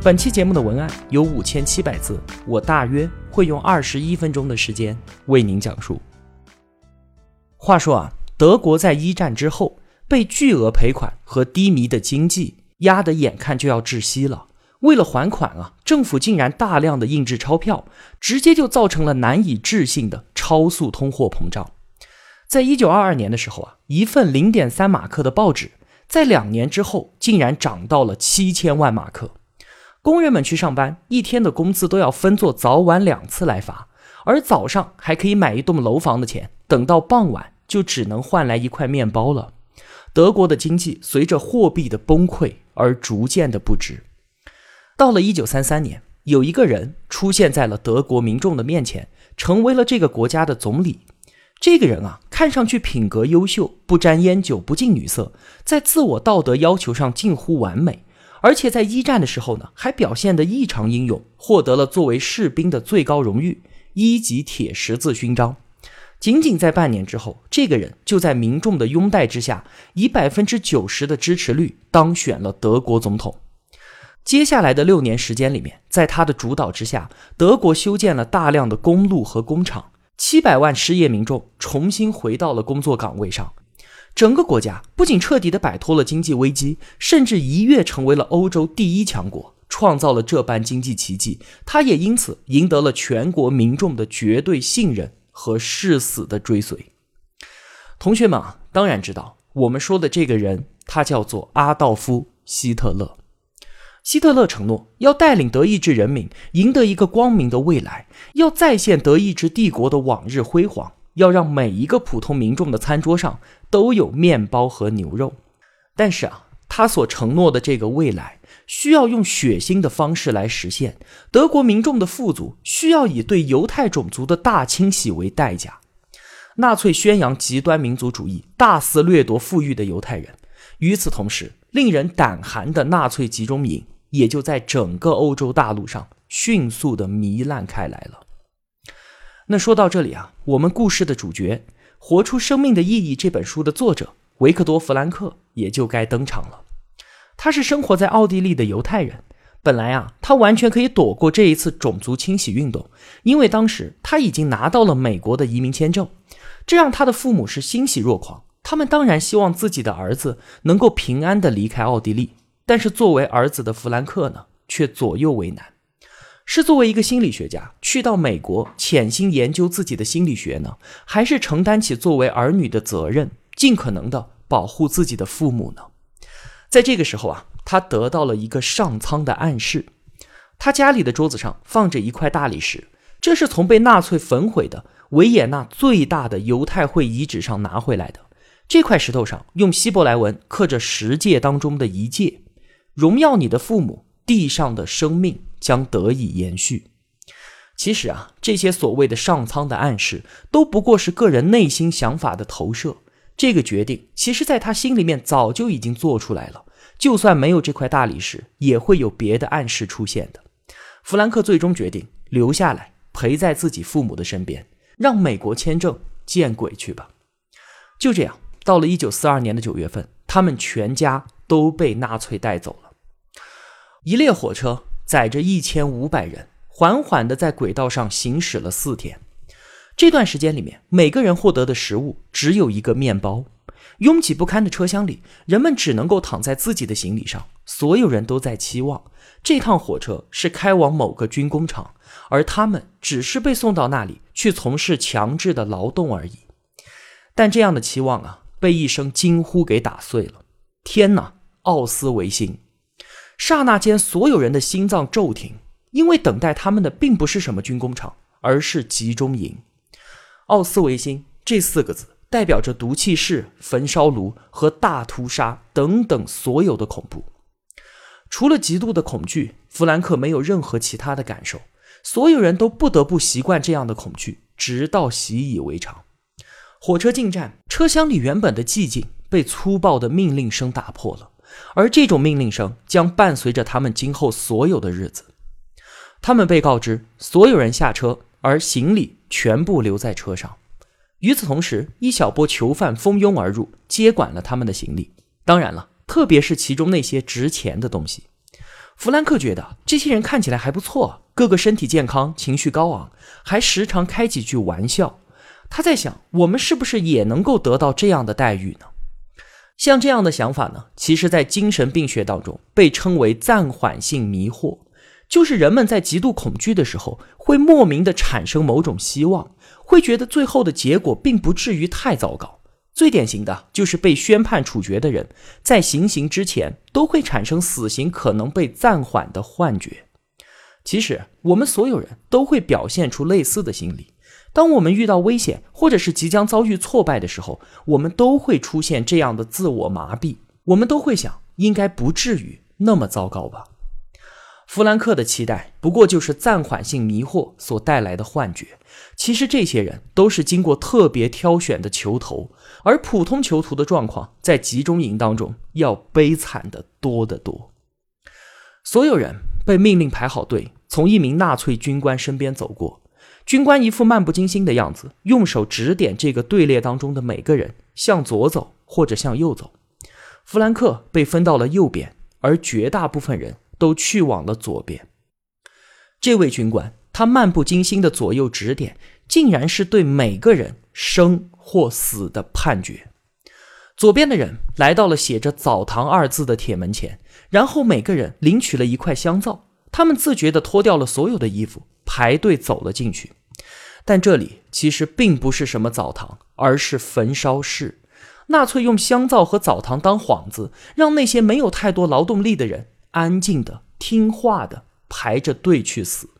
本期节目的文案有五千七百字，我大约会用二十一分钟的时间为您讲述。话说啊，德国在一战之后被巨额赔款和低迷的经济压得眼看就要窒息了。为了还款啊，政府竟然大量的印制钞票，直接就造成了难以置信的超速通货膨胀。在一九二二年的时候啊，一份零点三马克的报纸，在两年之后竟然涨到了七千万马克。工人们去上班，一天的工资都要分作早晚两次来发，而早上还可以买一栋楼房的钱，等到傍晚就只能换来一块面包了。德国的经济随着货币的崩溃而逐渐的不值。到了一九三三年，有一个人出现在了德国民众的面前，成为了这个国家的总理。这个人啊，看上去品格优秀，不沾烟酒，不近女色，在自我道德要求上近乎完美。而且在一战的时候呢，还表现得异常英勇，获得了作为士兵的最高荣誉——一级铁十字勋章。仅仅在半年之后，这个人就在民众的拥戴之下，以百分之九十的支持率当选了德国总统。接下来的六年时间里面，在他的主导之下，德国修建了大量的公路和工厂，七百万失业民众重新回到了工作岗位上。整个国家不仅彻底的摆脱了经济危机，甚至一跃成为了欧洲第一强国，创造了这般经济奇迹。他也因此赢得了全国民众的绝对信任和誓死的追随。同学们啊，当然知道我们说的这个人，他叫做阿道夫·希特勒。希特勒承诺要带领德意志人民赢得一个光明的未来，要再现德意志帝国的往日辉煌。要让每一个普通民众的餐桌上都有面包和牛肉，但是啊，他所承诺的这个未来需要用血腥的方式来实现。德国民众的富足需要以对犹太种族的大清洗为代价。纳粹宣扬极端民族主义，大肆掠夺富裕的犹太人。与此同时，令人胆寒的纳粹集中营也就在整个欧洲大陆上迅速的糜烂开来了。那说到这里啊，我们故事的主角《活出生命的意义》这本书的作者维克多·弗兰克也就该登场了。他是生活在奥地利的犹太人，本来啊，他完全可以躲过这一次种族清洗运动，因为当时他已经拿到了美国的移民签证，这让他的父母是欣喜若狂。他们当然希望自己的儿子能够平安的离开奥地利，但是作为儿子的弗兰克呢，却左右为难。是作为一个心理学家去到美国潜心研究自己的心理学呢，还是承担起作为儿女的责任，尽可能的保护自己的父母呢？在这个时候啊，他得到了一个上苍的暗示。他家里的桌子上放着一块大理石，这是从被纳粹焚毁的维也纳最大的犹太会遗址上拿回来的。这块石头上用希伯来文刻着十诫当中的一诫：荣耀你的父母，地上的生命。将得以延续。其实啊，这些所谓的上苍的暗示，都不过是个人内心想法的投射。这个决定，其实在他心里面早就已经做出来了。就算没有这块大理石，也会有别的暗示出现的。弗兰克最终决定留下来，陪在自己父母的身边，让美国签证见鬼去吧。就这样，到了一九四二年的九月份，他们全家都被纳粹带走了。一列火车。载着一千五百人，缓缓地在轨道上行驶了四天。这段时间里面，每个人获得的食物只有一个面包。拥挤不堪的车厢里，人们只能够躺在自己的行李上。所有人都在期望这趟火车是开往某个军工厂，而他们只是被送到那里去从事强制的劳动而已。但这样的期望啊，被一声惊呼给打碎了。天哪！奥斯维辛！刹那间，所有人的心脏骤停，因为等待他们的并不是什么军工厂，而是集中营。奥斯维辛这四个字代表着毒气室、焚烧炉和大屠杀等等所有的恐怖。除了极度的恐惧，弗兰克没有任何其他的感受。所有人都不得不习惯这样的恐惧，直到习以为常。火车进站，车厢里原本的寂静被粗暴的命令声打破了，而这种命令声将伴随着他们今后所有的日子。他们被告知所有人下车，而行李全部留在车上。与此同时，一小波囚犯蜂拥而入，接管了他们的行李。当然了，特别是其中那些值钱的东西。弗兰克觉得这些人看起来还不错，个个身体健康，情绪高昂，还时常开几句玩笑。他在想，我们是不是也能够得到这样的待遇呢？像这样的想法呢，其实在精神病学当中被称为暂缓性迷惑，就是人们在极度恐惧的时候，会莫名的产生某种希望，会觉得最后的结果并不至于太糟糕。最典型的就是被宣判处决的人，在行刑之前都会产生死刑可能被暂缓的幻觉。其实，我们所有人都会表现出类似的心理。当我们遇到危险，或者是即将遭遇挫败的时候，我们都会出现这样的自我麻痹。我们都会想，应该不至于那么糟糕吧。弗兰克的期待不过就是暂缓性迷惑所带来的幻觉。其实这些人都是经过特别挑选的囚徒，而普通囚徒的状况在集中营当中要悲惨的多得多。所有人被命令排好队，从一名纳粹军官身边走过。军官一副漫不经心的样子，用手指点这个队列当中的每个人向左走或者向右走。弗兰克被分到了右边，而绝大部分人。都去往了左边。这位军官，他漫不经心的左右指点，竟然是对每个人生或死的判决。左边的人来到了写着“澡堂”二字的铁门前，然后每个人领取了一块香皂。他们自觉地脱掉了所有的衣服，排队走了进去。但这里其实并不是什么澡堂，而是焚烧室。纳粹用香皂和澡堂当幌子，让那些没有太多劳动力的人。安静的、听话的排着队去死。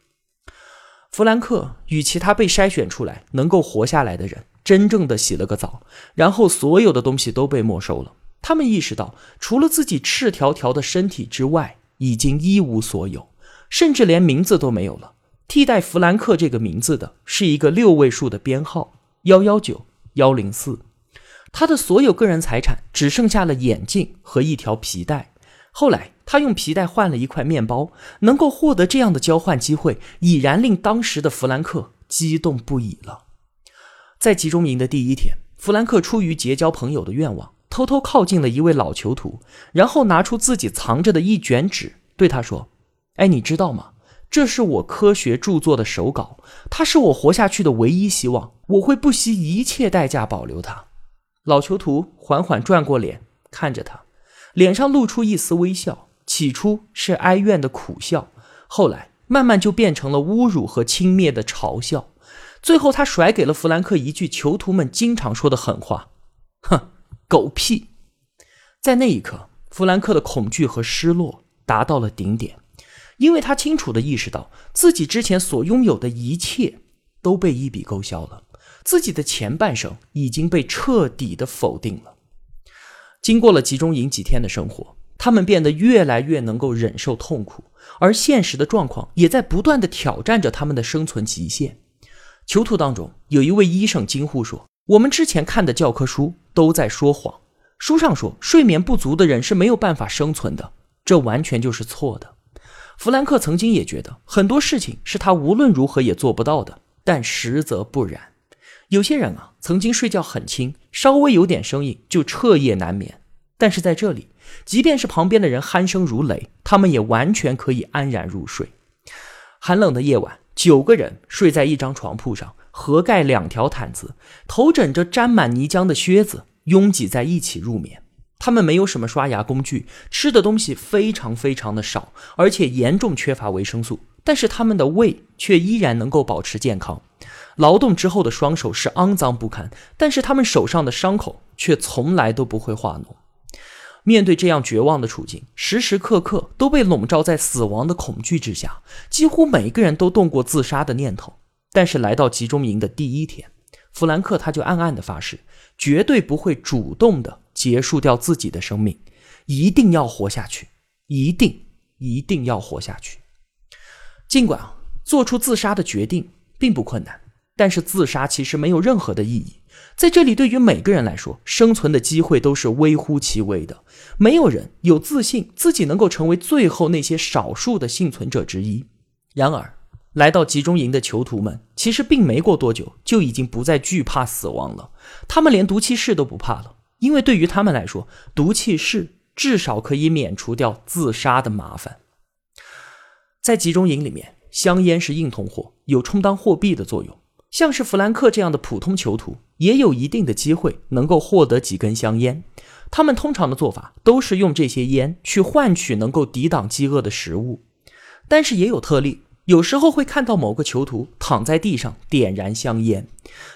弗兰克与其他被筛选出来能够活下来的人，真正的洗了个澡，然后所有的东西都被没收了。他们意识到，除了自己赤条条的身体之外，已经一无所有，甚至连名字都没有了。替代弗兰克这个名字的是一个六位数的编号：幺幺九幺零四。他的所有个人财产只剩下了眼镜和一条皮带。后来，他用皮带换了一块面包，能够获得这样的交换机会，已然令当时的弗兰克激动不已了。在集中营的第一天，弗兰克出于结交朋友的愿望，偷偷靠近了一位老囚徒，然后拿出自己藏着的一卷纸，对他说：“哎，你知道吗？这是我科学著作的手稿，它是我活下去的唯一希望，我会不惜一切代价保留它。”老囚徒缓缓转过脸，看着他。脸上露出一丝微笑，起初是哀怨的苦笑，后来慢慢就变成了侮辱和轻蔑的嘲笑。最后，他甩给了弗兰克一句囚徒们经常说的狠话：“哼，狗屁！”在那一刻，弗兰克的恐惧和失落达到了顶点，因为他清楚地意识到自己之前所拥有的一切都被一笔勾销了，自己的前半生已经被彻底的否定了。经过了集中营几天的生活，他们变得越来越能够忍受痛苦，而现实的状况也在不断的挑战着他们的生存极限。囚徒当中有一位医生惊呼说：“我们之前看的教科书都在说谎，书上说睡眠不足的人是没有办法生存的，这完全就是错的。”弗兰克曾经也觉得很多事情是他无论如何也做不到的，但实则不然。有些人啊，曾经睡觉很轻，稍微有点声音就彻夜难眠。但是在这里，即便是旁边的人鼾声如雷，他们也完全可以安然入睡。寒冷的夜晚，九个人睡在一张床铺上，合盖两条毯子，头枕着沾满泥浆的靴子，拥挤在一起入眠。他们没有什么刷牙工具，吃的东西非常非常的少，而且严重缺乏维生素。但是他们的胃却依然能够保持健康。劳动之后的双手是肮脏不堪，但是他们手上的伤口却从来都不会化脓。面对这样绝望的处境，时时刻刻都被笼罩在死亡的恐惧之下，几乎每个人都动过自杀的念头。但是来到集中营的第一天，弗兰克他就暗暗的发誓，绝对不会主动的结束掉自己的生命，一定要活下去，一定一定要活下去。尽管啊，做出自杀的决定并不困难，但是自杀其实没有任何的意义。在这里，对于每个人来说，生存的机会都是微乎其微的。没有人有自信自己能够成为最后那些少数的幸存者之一。然而，来到集中营的囚徒们，其实并没过多久就已经不再惧怕死亡了。他们连毒气室都不怕了，因为对于他们来说，毒气室至少可以免除掉自杀的麻烦。在集中营里面，香烟是硬通货，有充当货币的作用。像是弗兰克这样的普通囚徒，也有一定的机会能够获得几根香烟。他们通常的做法都是用这些烟去换取能够抵挡饥饿的食物，但是也有特例。有时候会看到某个囚徒躺在地上点燃香烟。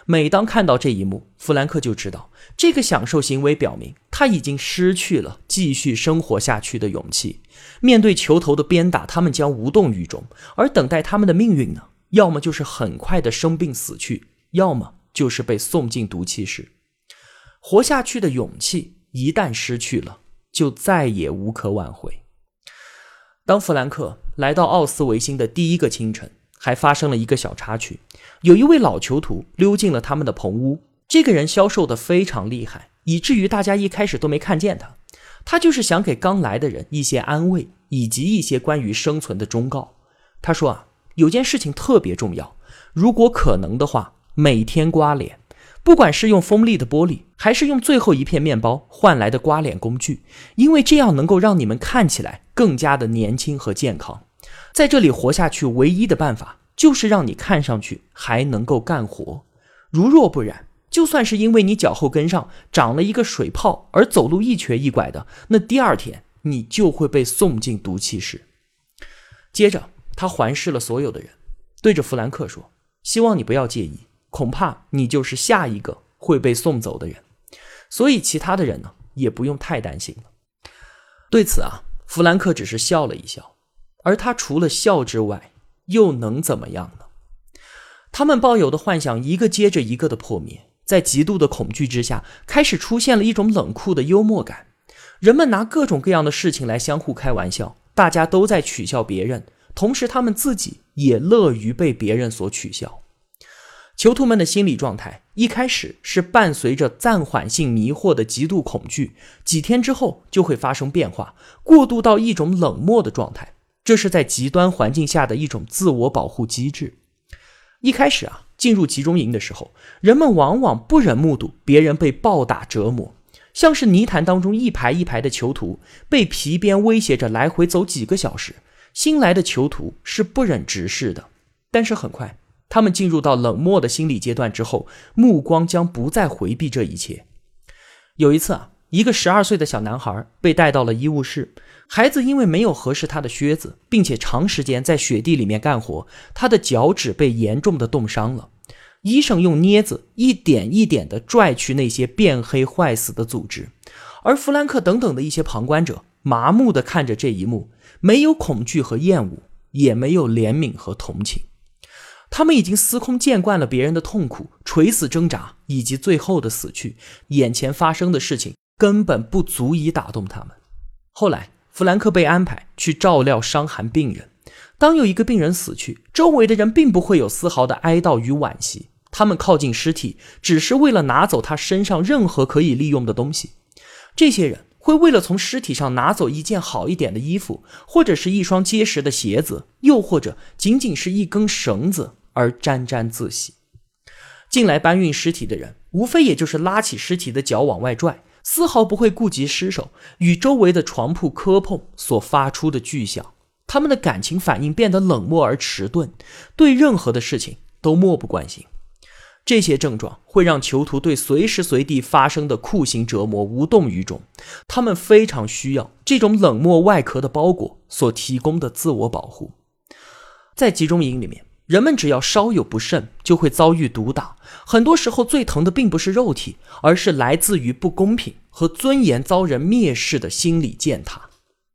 每当看到这一幕，弗兰克就知道这个享受行为表明他已经失去了继续生活下去的勇气。面对囚头的鞭打，他们将无动于衷；而等待他们的命运呢？要么就是很快的生病死去，要么就是被送进毒气室。活下去的勇气一旦失去了，就再也无可挽回。当弗兰克来到奥斯维辛的第一个清晨，还发生了一个小插曲：有一位老囚徒溜进了他们的棚屋。这个人消瘦的非常厉害，以至于大家一开始都没看见他。他就是想给刚来的人一些安慰，以及一些关于生存的忠告。他说啊。有件事情特别重要，如果可能的话，每天刮脸，不管是用锋利的玻璃，还是用最后一片面包换来的刮脸工具，因为这样能够让你们看起来更加的年轻和健康。在这里活下去，唯一的办法就是让你看上去还能够干活。如若不然，就算是因为你脚后跟上长了一个水泡而走路一瘸一拐的，那第二天你就会被送进毒气室。接着。他环视了所有的人，对着弗兰克说：“希望你不要介意，恐怕你就是下一个会被送走的人。所以其他的人呢，也不用太担心了。”对此啊，弗兰克只是笑了一笑，而他除了笑之外，又能怎么样呢？他们抱有的幻想一个接着一个的破灭，在极度的恐惧之下，开始出现了一种冷酷的幽默感。人们拿各种各样的事情来相互开玩笑，大家都在取笑别人。同时，他们自己也乐于被别人所取笑。囚徒们的心理状态一开始是伴随着暂缓性迷惑的极度恐惧，几天之后就会发生变化，过渡到一种冷漠的状态。这是在极端环境下的一种自我保护机制。一开始啊，进入集中营的时候，人们往往不忍目睹别人被暴打折磨，像是泥潭当中一排一排的囚徒被皮鞭威胁着来回走几个小时。新来的囚徒是不忍直视的，但是很快，他们进入到冷漠的心理阶段之后，目光将不再回避这一切。有一次啊，一个十二岁的小男孩被带到了医务室，孩子因为没有合适他的靴子，并且长时间在雪地里面干活，他的脚趾被严重的冻伤了。医生用镊子一点一点地拽去那些变黑坏死的组织，而弗兰克等等的一些旁观者麻木地看着这一幕。没有恐惧和厌恶，也没有怜悯和同情，他们已经司空见惯了别人的痛苦、垂死挣扎以及最后的死去。眼前发生的事情根本不足以打动他们。后来，弗兰克被安排去照料伤寒病人。当有一个病人死去，周围的人并不会有丝毫的哀悼与惋惜，他们靠近尸体只是为了拿走他身上任何可以利用的东西。这些人。会为了从尸体上拿走一件好一点的衣服，或者是一双结实的鞋子，又或者仅仅是一根绳子而沾沾自喜。进来搬运尸体的人，无非也就是拉起尸体的脚往外拽，丝毫不会顾及尸首与周围的床铺磕碰所发出的巨响。他们的感情反应变得冷漠而迟钝，对任何的事情都漠不关心。这些症状会让囚徒对随时随地发生的酷刑折磨无动于衷，他们非常需要这种冷漠外壳的包裹所提供的自我保护。在集中营里面，人们只要稍有不慎，就会遭遇毒打。很多时候，最疼的并不是肉体，而是来自于不公平和尊严遭人蔑视的心理践踏。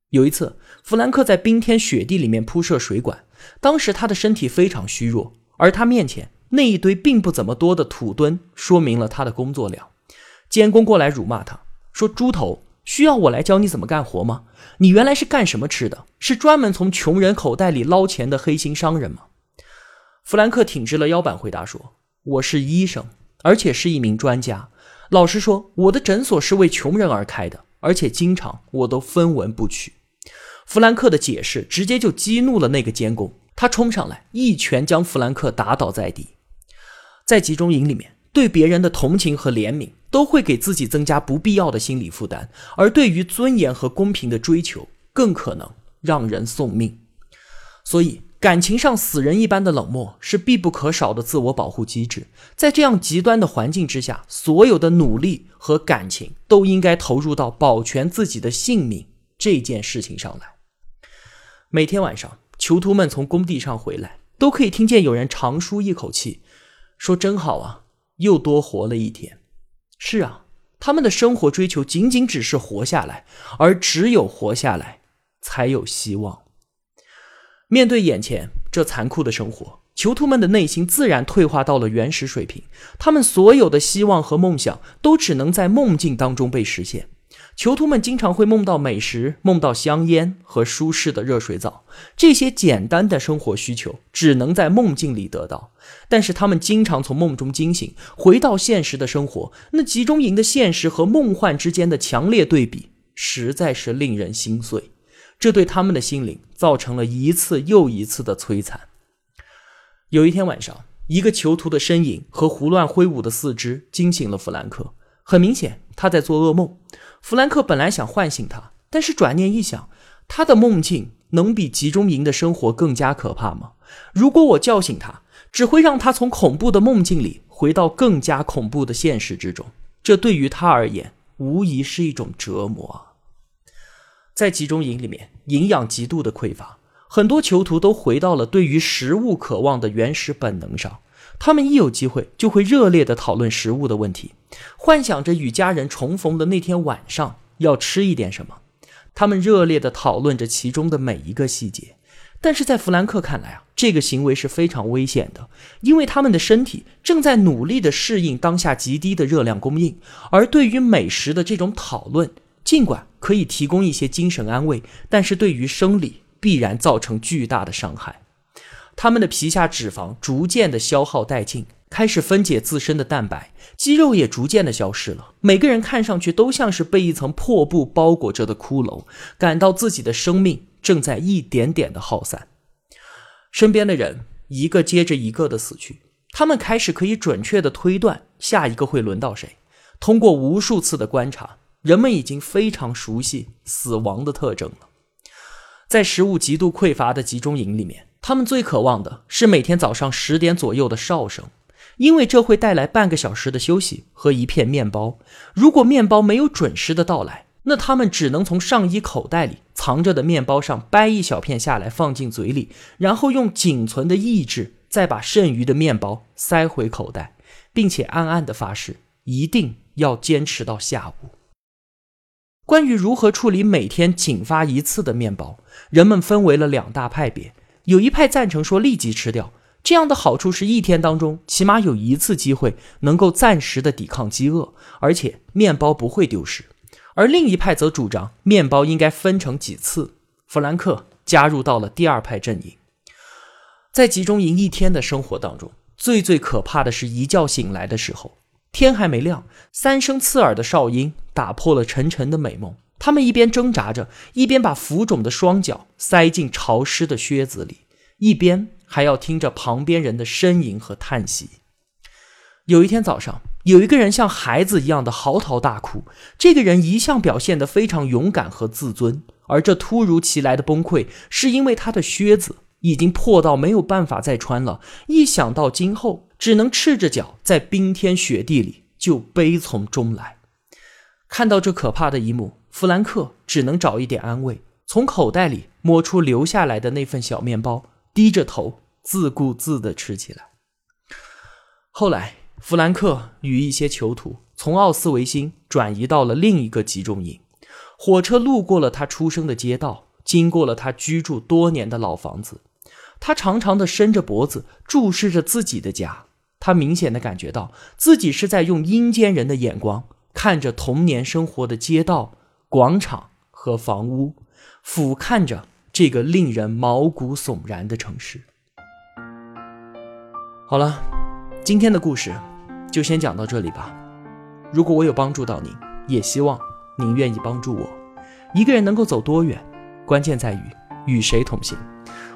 有一次，弗兰克在冰天雪地里面铺设水管，当时他的身体非常虚弱，而他面前。那一堆并不怎么多的土墩，说明了他的工作量。监工过来辱骂他，说：“猪头，需要我来教你怎么干活吗？你原来是干什么吃的？是专门从穷人口袋里捞钱的黑心商人吗？”弗兰克挺直了腰板回答说：“我是医生，而且是一名专家。老实说，我的诊所是为穷人而开的，而且经常我都分文不取。”弗兰克的解释直接就激怒了那个监工，他冲上来一拳将弗兰克打倒在地。在集中营里面，对别人的同情和怜悯都会给自己增加不必要的心理负担，而对于尊严和公平的追求更可能让人送命。所以，感情上死人一般的冷漠是必不可少的自我保护机制。在这样极端的环境之下，所有的努力和感情都应该投入到保全自己的性命这件事情上来。每天晚上，囚徒们从工地上回来，都可以听见有人长舒一口气，说：“真好啊，又多活了一天。”是啊，他们的生活追求仅仅只是活下来，而只有活下来，才有希望。面对眼前这残酷的生活，囚徒们的内心自然退化到了原始水平，他们所有的希望和梦想都只能在梦境当中被实现。囚徒们经常会梦到美食，梦到香烟和舒适的热水澡，这些简单的生活需求只能在梦境里得到。但是他们经常从梦中惊醒，回到现实的生活。那集中营的现实和梦幻之间的强烈对比，实在是令人心碎。这对他们的心灵造成了一次又一次的摧残。有一天晚上，一个囚徒的身影和胡乱挥舞的四肢惊醒了弗兰克。很明显，他在做噩梦。弗兰克本来想唤醒他，但是转念一想，他的梦境能比集中营的生活更加可怕吗？如果我叫醒他，只会让他从恐怖的梦境里回到更加恐怖的现实之中。这对于他而言，无疑是一种折磨。在集中营里面，营养极度的匮乏，很多囚徒都回到了对于食物渴望的原始本能上。他们一有机会，就会热烈地讨论食物的问题，幻想着与家人重逢的那天晚上要吃一点什么。他们热烈地讨论着其中的每一个细节。但是在弗兰克看来啊，这个行为是非常危险的，因为他们的身体正在努力地适应当下极低的热量供应。而对于美食的这种讨论，尽管可以提供一些精神安慰，但是对于生理必然造成巨大的伤害。他们的皮下脂肪逐渐的消耗殆尽，开始分解自身的蛋白，肌肉也逐渐的消失了。每个人看上去都像是被一层破布包裹着的骷髅，感到自己的生命正在一点点的耗散。身边的人一个接着一个的死去，他们开始可以准确的推断下一个会轮到谁。通过无数次的观察，人们已经非常熟悉死亡的特征了。在食物极度匮乏的集中营里面。他们最渴望的是每天早上十点左右的哨声，因为这会带来半个小时的休息和一片面包。如果面包没有准时的到来，那他们只能从上衣口袋里藏着的面包上掰一小片下来放进嘴里，然后用仅存的意志再把剩余的面包塞回口袋，并且暗暗的发誓一定要坚持到下午。关于如何处理每天仅发一次的面包，人们分为了两大派别。有一派赞成说立即吃掉，这样的好处是一天当中起码有一次机会能够暂时的抵抗饥饿，而且面包不会丢失。而另一派则主张面包应该分成几次。弗兰克加入到了第二派阵营。在集中营一天的生活当中，最最可怕的是一觉醒来的时候，天还没亮，三声刺耳的哨音打破了沉沉的美梦。他们一边挣扎着，一边把浮肿的双脚塞进潮湿的靴子里，一边还要听着旁边人的呻吟和叹息。有一天早上，有一个人像孩子一样的嚎啕大哭。这个人一向表现得非常勇敢和自尊，而这突如其来的崩溃，是因为他的靴子已经破到没有办法再穿了。一想到今后只能赤着脚在冰天雪地里，就悲从中来。看到这可怕的一幕。弗兰克只能找一点安慰，从口袋里摸出留下来的那份小面包，低着头自顾自地吃起来。后来，弗兰克与一些囚徒从奥斯维辛转移到了另一个集中营。火车路过了他出生的街道，经过了他居住多年的老房子。他长长的伸着脖子注视着自己的家，他明显的感觉到自己是在用阴间人的眼光看着童年生活的街道。广场和房屋，俯瞰着这个令人毛骨悚然的城市。好了，今天的故事就先讲到这里吧。如果我有帮助到您，也希望您愿意帮助我。一个人能够走多远，关键在于与谁同行。